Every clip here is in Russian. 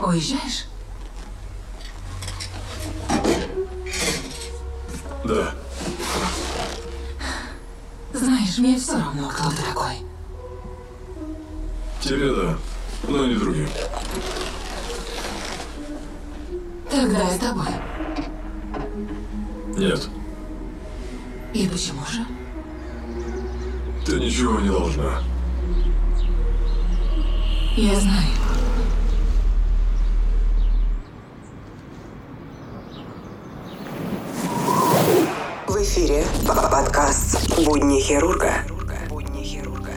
Уезжаешь? Да. Знаешь, мне все равно, кто ты такой. Тебе да, но не другим. Тогда я с тобой. Нет, И почему же? ты ничего не должна. Я знаю. В эфире п- подкаст «Будни хирурга». Будни хирурга.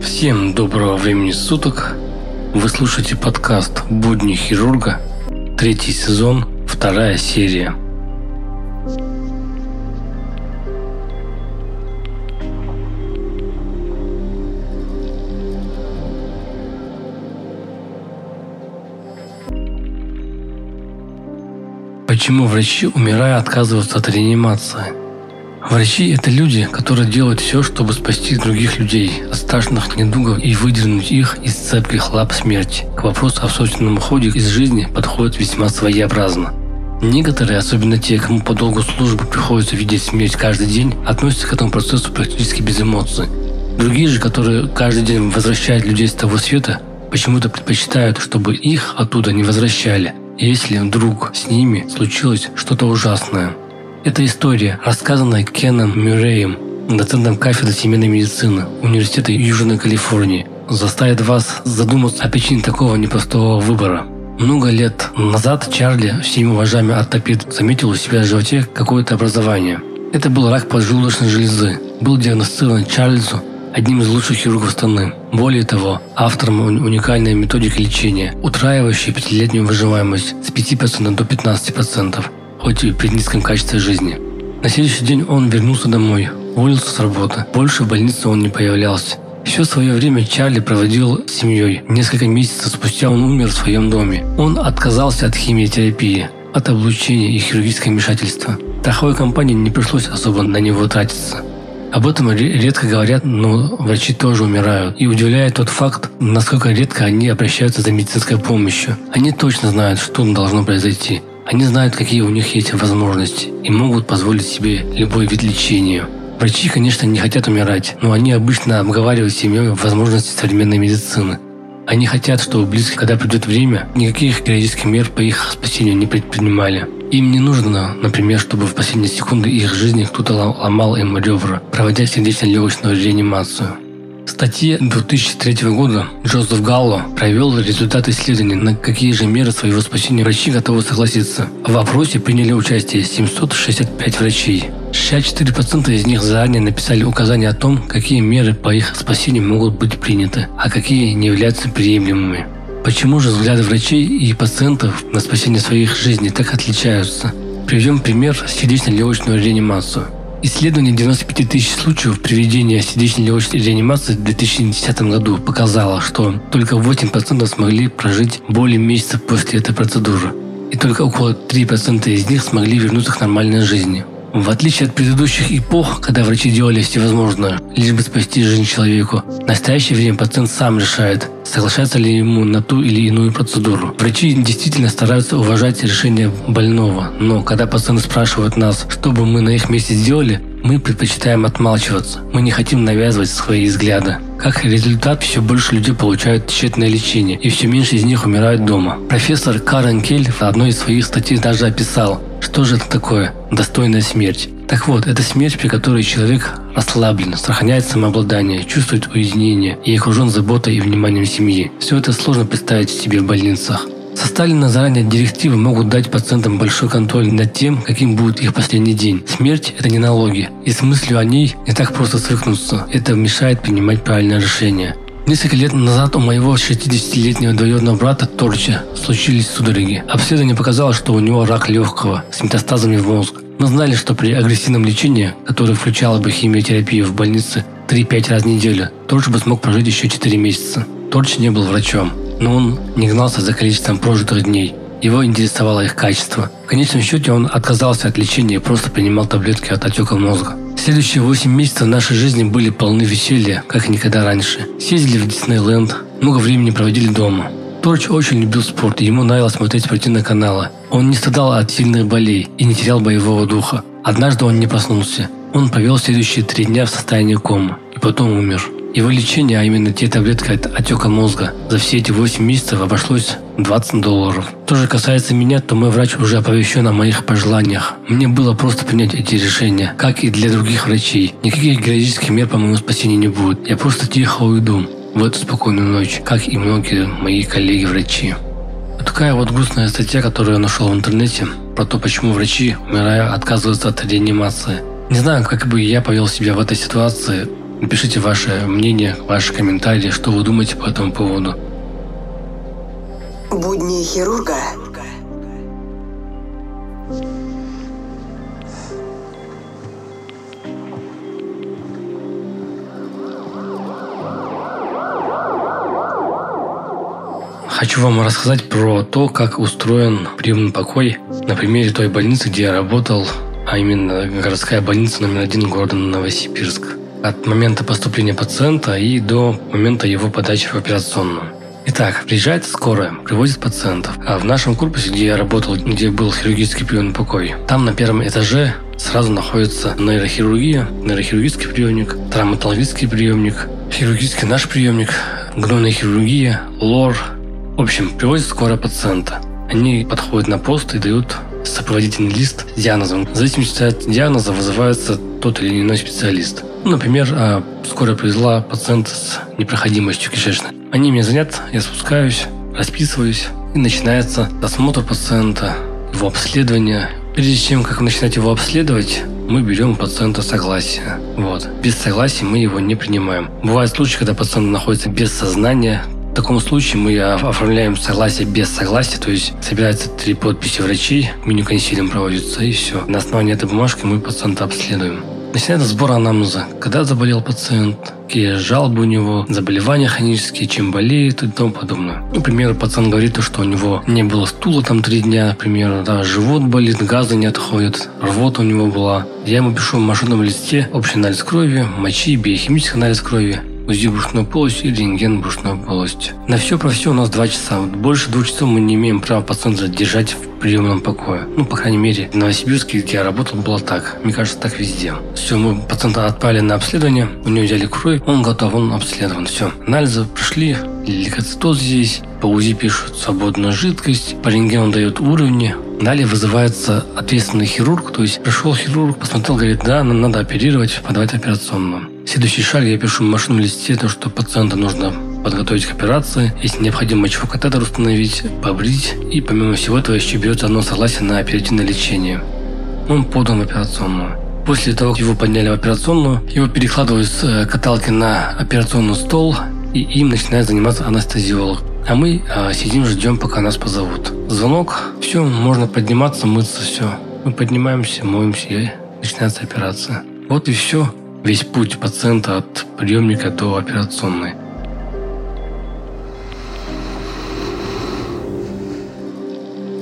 Всем доброго времени суток. Вы слушаете подкаст «Будни хирурга», третий сезон, вторая серия. Почему врачи, умирая, отказываются от реанимации? Врачи – это люди, которые делают все, чтобы спасти других людей от страшных недугов и выдернуть их из цепких лап смерти. К вопросу о собственном уходе из жизни подходят весьма своеобразно. Некоторые, особенно те, кому по долгу службы приходится видеть смерть каждый день, относятся к этому процессу практически без эмоций. Другие же, которые каждый день возвращают людей с того света, почему-то предпочитают, чтобы их оттуда не возвращали, если вдруг с ними случилось что-то ужасное. Это история, рассказанная Кеном Мюрреем, доцентом кафедры семейной медицины Университета Южной Калифорнии, заставит вас задуматься о причине такого непростого выбора. Много лет назад Чарли, всеми уважаемый ортопед, заметил у себя в животе какое-то образование. Это был рак поджелудочной железы. Был диагностирован Чарльзу одним из лучших хирургов страны. Более того, автором уни- уникальной методики лечения, утраивающей пятилетнюю выживаемость с 5% до 15%, хоть и при низком качестве жизни. На следующий день он вернулся домой, уволился с работы. Больше в больнице он не появлялся. Все свое время Чарли проводил с семьей. Несколько месяцев спустя он умер в своем доме. Он отказался от химиотерапии, от облучения и хирургического вмешательства. Страховой компании не пришлось особо на него тратиться. Об этом ре- редко говорят, но врачи тоже умирают. И удивляет тот факт, насколько редко они обращаются за медицинской помощью. Они точно знают, что должно произойти. Они знают, какие у них есть возможности и могут позволить себе любой вид лечения. Врачи, конечно, не хотят умирать, но они обычно обговаривают с семьей возможности современной медицины. Они хотят, чтобы близко, когда придет время, никаких героических мер по их спасению не предпринимали. Им не нужно, например, чтобы в последние секунды их жизни кто-то лом- ломал им ребра, проводя сердечно-легочную реанимацию. В статье 2003 года Джозеф Галло провел результаты исследований, на какие же меры своего спасения врачи готовы согласиться. В вопросе приняли участие 765 врачей. 64% из них заранее написали указания о том, какие меры по их спасению могут быть приняты, а какие не являются приемлемыми. Почему же взгляды врачей и пациентов на спасение своих жизней так отличаются? Приведем пример сердечно-легочную реанимацию. Исследование 95 тысяч случаев приведения сердечно-легочной реанимации в 2010 году показало, что только 8% смогли прожить более месяца после этой процедуры. И только около 3% из них смогли вернуться к нормальной жизни. В отличие от предыдущих эпох, когда врачи делали всевозможное, лишь бы спасти жизнь человеку, в настоящее время пациент сам решает, соглашается ли ему на ту или иную процедуру. Врачи действительно стараются уважать решение больного, но когда пациенты спрашивают нас, что бы мы на их месте сделали, мы предпочитаем отмалчиваться. Мы не хотим навязывать свои взгляды. Как результат, все больше людей получают тщетное лечение, и все меньше из них умирают дома. Профессор Карен Кель в одной из своих статей даже описал, что же это такое достойная смерть. Так вот, это смерть, при которой человек расслаблен, сохраняет самообладание, чувствует уединение и окружен заботой и вниманием семьи. Все это сложно представить себе в больницах. Составленные заранее директивы могут дать пациентам большой контроль над тем, каким будет их последний день. Смерть – это не налоги, и с мыслью о ней не так просто свыкнуться. Это мешает принимать правильное решение. Несколько лет назад у моего 60-летнего двоюродного брата Торча случились судороги. Обследование показало, что у него рак легкого с метастазами в мозг. Мы знали, что при агрессивном лечении, которое включало бы химиотерапию в больнице 3-5 раз в неделю, Торч бы смог прожить еще 4 месяца. Торч не был врачом, но он не гнался за количеством прожитых дней. Его интересовало их качество. В конечном счете он отказался от лечения и просто принимал таблетки от отека мозга. Следующие 8 месяцев нашей жизни были полны веселья, как никогда раньше. Съездили в Диснейленд, много времени проводили дома. Торч очень любил спорт, ему нравилось смотреть спортивные каналы. Он не страдал от сильных болей и не терял боевого духа. Однажды он не проснулся. Он провел следующие три дня в состоянии комы и потом умер. Его лечение, а именно те таблетки от отека мозга, за все эти 8 месяцев обошлось 20 долларов. Что же касается меня, то мой врач уже оповещен о моих пожеланиях. Мне было просто принять эти решения, как и для других врачей. Никаких героических мер по моему спасению не будет. Я просто тихо уйду в эту спокойную ночь, как и многие мои коллеги-врачи. Такая вот грустная статья, которую я нашел в интернете, про то, почему врачи, умирая, отказываются от реанимации. Не знаю, как бы я повел себя в этой ситуации, Напишите ваше мнение, ваши комментарии, что вы думаете по этому поводу. Будни хирурга. Хочу вам рассказать про то, как устроен приемный покой на примере той больницы, где я работал, а именно городская больница номер один города Новосибирск от момента поступления пациента и до момента его подачи в операционную. Итак, приезжает скорая, привозит пациентов. А в нашем корпусе, где я работал, где был хирургический приемный покой, там на первом этаже сразу находится нейрохирургия, нейрохирургический приемник, травматологический приемник, хирургический наш приемник, гнойная хирургия, лор. В общем, привозят скорая пациента. Они подходят на пост и дают сопроводительный лист с диагнозом. В зависимости от диагноза вызывается тот или иной специалист. Ну, например, а, скоро привезла пациента с непроходимостью кишечной. Они меня звонят, я спускаюсь, расписываюсь, и начинается осмотр пациента, его обследование. Прежде чем как начинать его обследовать, мы берем у пациента согласие. Вот. Без согласия мы его не принимаем. Бывают случаи, когда пациент находится без сознания, в таком случае мы оформляем согласие без согласия, то есть собираются три подписи врачей, меню-консилиум проводится, и все. На основании этой бумажки мы пациента обследуем. Начинается сбор анамнеза. Когда заболел пациент, какие жалобы у него, заболевания хронические, чем болеет и тому подобное. Например, пациент говорит, что у него не было стула там три дня, например, да, живот болит, газы не отходят, рвота у него была. Я ему пишу в машинном листе общий анализ крови, мочи, биохимический анализ крови, УЗИ брюшной полости и рентген брюшной полости. На все про все у нас два часа. Больше двух часов мы не имеем права пациента держать в приемном покое. Ну, по крайней мере, в Новосибирске, где я работал, было так. Мне кажется, так везде. Все, мы пациента отправили на обследование, у него взяли кровь, он готов, он обследован. Все, анализы прошли, лейкоцитоз здесь, по УЗИ пишут свободную жидкость, по рентгену дают уровни, Далее вызывается ответственный хирург, то есть пришел хирург, посмотрел, говорит, да, нам надо оперировать, подавать операционную. Следующий шаг я пишу в машинном листе, то, что пациента нужно подготовить к операции, если необходимо мочевой катетер установить, побрить, и помимо всего этого еще берется одно согласие на оперативное лечение. Он подан в операционную. После того, как его подняли в операционную, его перекладывают с э, каталки на операционный стол, и им начинает заниматься анестезиолог. А мы а, сидим, ждем, пока нас позовут. Звонок, все, можно подниматься, мыться, все. Мы поднимаемся, моемся, и начинается операция. Вот и все. Весь путь пациента от приемника до операционной.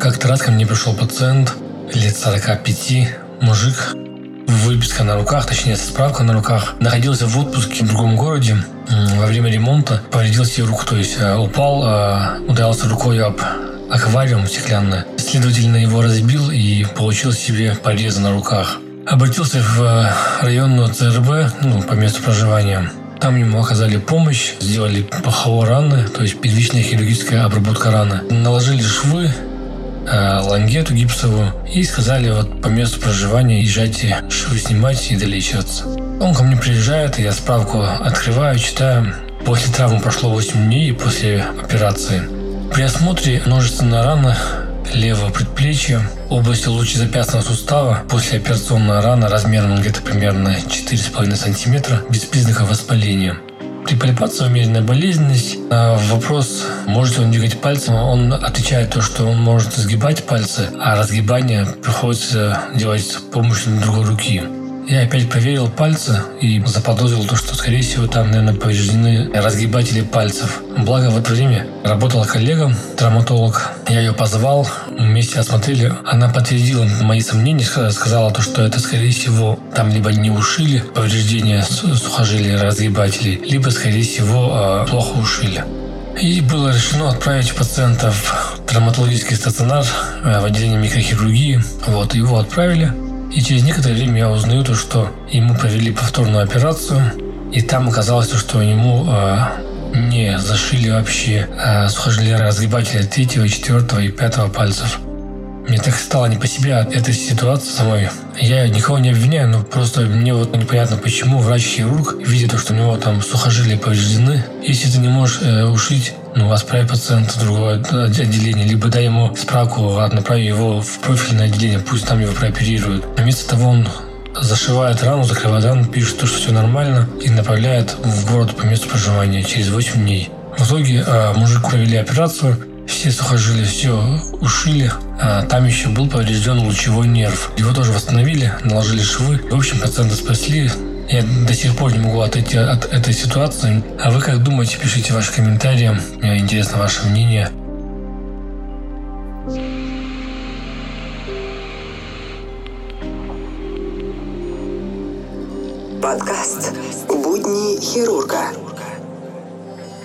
Как-то раз ко мне пришел пациент лет 45, мужик, выписка на руках, точнее справка на руках, находился в отпуске в другом городе, во время ремонта повредил себе руку, то есть э, упал, э, ударился рукой об аквариум стеклянный. Следовательно, его разбил и получил себе порезы на руках. Обратился в э, районную ЦРБ, ну, по месту проживания. Там ему оказали помощь, сделали паховой раны, то есть первичная хирургическая обработка раны. Наложили швы, Э, лангету гипсовую и сказали вот по месту проживания езжайте швы снимать и долечиваться. Он ко мне приезжает, я справку открываю, читаю. После травмы прошло 8 дней после операции. При осмотре множественная рана левого предплечья, области лучезапястного сустава, после операционная рана размером где-то примерно 4,5 см, без признаков воспаления. При пальпации умеренная болезненность. На вопрос, может ли он двигать пальцем, он отвечает то, что он может сгибать пальцы, а разгибание приходится делать с помощью другой руки. Я опять проверил пальцы и заподозрил то, что, скорее всего, там, наверное, повреждены разгибатели пальцев. Благо, в это время работала коллега, травматолог. Я ее позвал, вместе осмотрели. Она подтвердила мои сомнения, сказала то, что это, скорее всего, там либо не ушили повреждения сухожилий разгибателей, либо, скорее всего, а, плохо ушили. И было решено отправить пациента в травматологический стационар э, в отделение микрохирургии. Вот, его отправили. И через некоторое время я узнаю то, что ему провели повторную операцию, и там оказалось, что ему э, не зашили вообще э, сухожилия разгибателя третьего, четвертого и пятого пальцев. Мне так стало не по себе от этой ситуации самой. Я никого не обвиняю, но просто мне вот непонятно, почему врач-хирург, видя то, что у него там сухожилия повреждены, если ты не можешь э, ушить ну, отправь пациента в другое отделение, либо дай ему справку, направи его в профильное отделение, пусть там его прооперируют. Вместо того он зашивает рану, закрывает рану, пишет, что все нормально и направляет в город по месту проживания через 8 дней. В итоге э, мужику провели операцию, все сухожилия все ушили, а там еще был поврежден лучевой нерв. Его тоже восстановили, наложили швы. В общем, пациента спасли, я до сих пор не могу отойти от этой ситуации. А вы как думаете, пишите ваши комментарии. Мне интересно ваше мнение.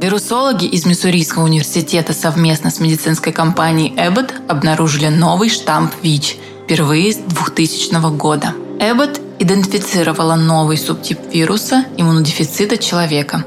Вирусологи из Миссурийского университета совместно с медицинской компанией Abbott обнаружили новый штамп ВИЧ впервые с 2000 года. Abbott идентифицировала новый субтип вируса иммунодефицита человека,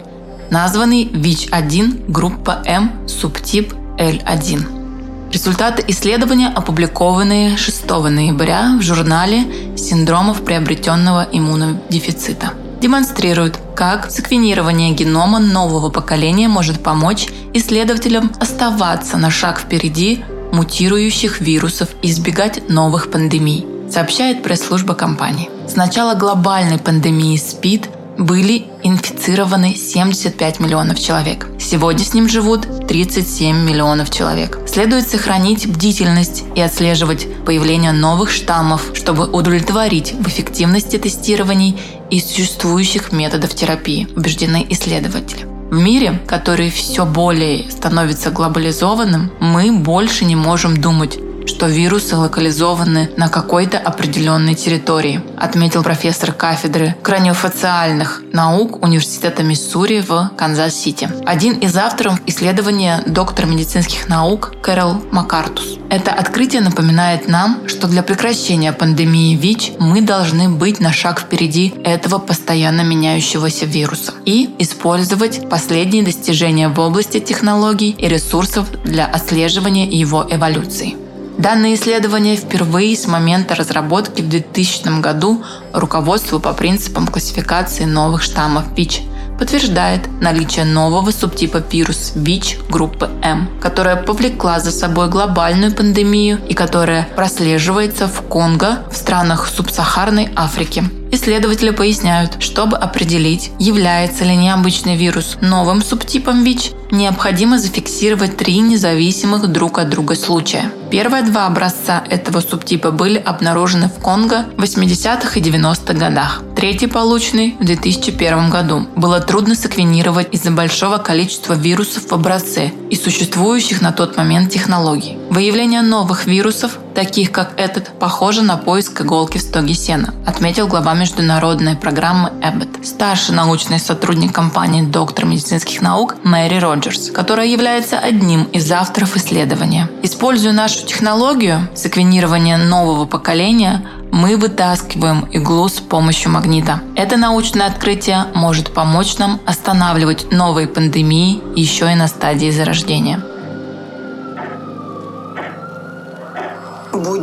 названный ВИЧ-1 группа М субтип L1. Результаты исследования опубликованы 6 ноября в журнале «Синдромов приобретенного иммунодефицита» демонстрируют, как секвенирование генома нового поколения может помочь исследователям оставаться на шаг впереди мутирующих вирусов и избегать новых пандемий сообщает пресс-служба компании. С начала глобальной пандемии СПИД были инфицированы 75 миллионов человек. Сегодня с ним живут 37 миллионов человек. Следует сохранить бдительность и отслеживать появление новых штаммов, чтобы удовлетворить в эффективности тестирований и существующих методов терапии, убеждены исследователи. В мире, который все более становится глобализованным, мы больше не можем думать что вирусы локализованы на какой-то определенной территории, отметил профессор кафедры краниофациальных наук Университета Миссури в Канзас-Сити. Один из авторов исследования доктор медицинских наук Кэрол Макартус. Это открытие напоминает нам, что для прекращения пандемии ВИЧ мы должны быть на шаг впереди этого постоянно меняющегося вируса и использовать последние достижения в области технологий и ресурсов для отслеживания его эволюции. Данное исследование впервые с момента разработки в 2000 году руководству по принципам классификации новых штаммов ВИЧ подтверждает наличие нового субтипа вирус ВИЧ группы М, которая повлекла за собой глобальную пандемию и которая прослеживается в Конго в странах субсахарной Африки. Исследователи поясняют, чтобы определить, является ли необычный вирус новым субтипом ВИЧ, необходимо зафиксировать три независимых друг от друга случая. Первые два образца этого субтипа были обнаружены в Конго в 80-х и 90-х годах. Третий, полученный в 2001 году, было трудно секвенировать из-за большого количества вирусов в образце и существующих на тот момент технологий. Выявление новых вирусов, таких как этот, похоже на поиск иголки в стоге сена, отметил глава международной программы Abbott, старший научный сотрудник компании доктор медицинских наук Мэри Роджерс, которая является одним из авторов исследования. Используя нашу технологию секвенирования нового поколения, мы вытаскиваем иглу с помощью магнита. Это научное открытие может помочь нам останавливать новые пандемии еще и на стадии зарождения.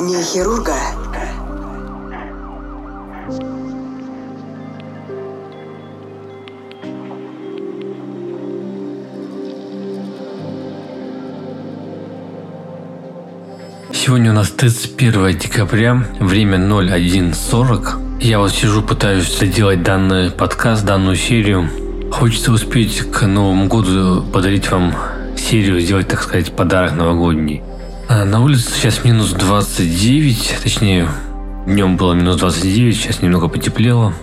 Будни хирурга. Сегодня у нас 31 декабря, время 01.40. Я вот сижу, пытаюсь сделать данный подкаст, данную серию. Хочется успеть к Новому году подарить вам серию, сделать, так сказать, подарок новогодний. А на улице сейчас минус 29, точнее, Днем было минус 29, сейчас немного потеплело.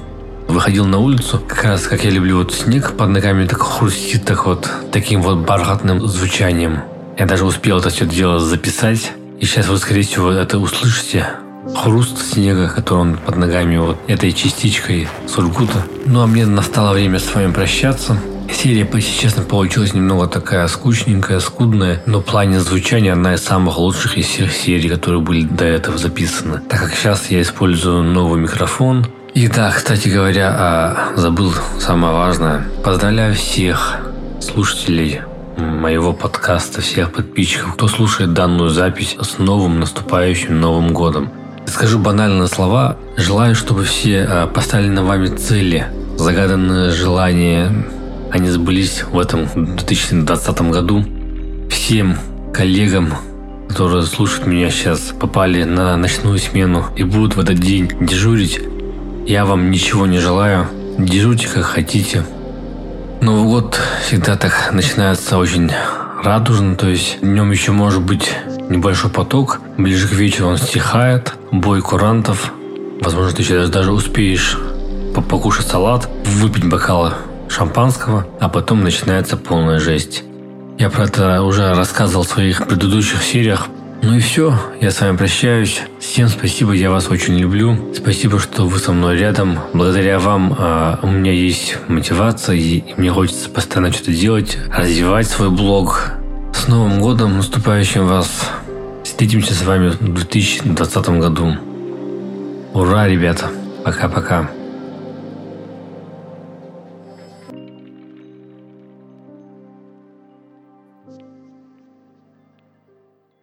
Выходил на улицу, как раз как я люблю, вот снег под ногами так хрустит, так вот, таким вот бархатным звучанием. Я даже успел это все дело записать. И сейчас вы, скорее всего, это услышите. Хруст снега, который он под ногами вот этой частичкой сургута. Ну а мне настало время с вами прощаться. Серия, если честно, получилась немного такая скучненькая, скудная, но в плане звучания одна из самых лучших из всех серий, которые были до этого записаны. Так как сейчас я использую новый микрофон. И да, кстати говоря, а, забыл самое важное. Поздравляю всех слушателей моего подкаста, всех подписчиков, кто слушает данную запись с новым наступающим Новым годом. Скажу банальные слова. Желаю, чтобы все а, поставили на вами цели, загаданные желания, они сбылись в этом 2020 году. Всем коллегам, которые слушают меня сейчас, попали на ночную смену и будут в этот день дежурить, я вам ничего не желаю. Дежурьте как хотите. Новый год всегда так начинается очень радужно, то есть днем еще может быть небольшой поток, ближе к вечеру он стихает, бой курантов, возможно, ты сейчас даже успеешь покушать салат, выпить бокалы шампанского, а потом начинается полная жесть. Я про это уже рассказывал в своих предыдущих сериях. Ну и все, я с вами прощаюсь. Всем спасибо, я вас очень люблю. Спасибо, что вы со мной рядом. Благодаря вам э, у меня есть мотивация, и мне хочется постоянно что-то делать, развивать свой блог. С Новым годом, наступающим вас. Встретимся с вами в 2020 году. Ура, ребята. Пока-пока.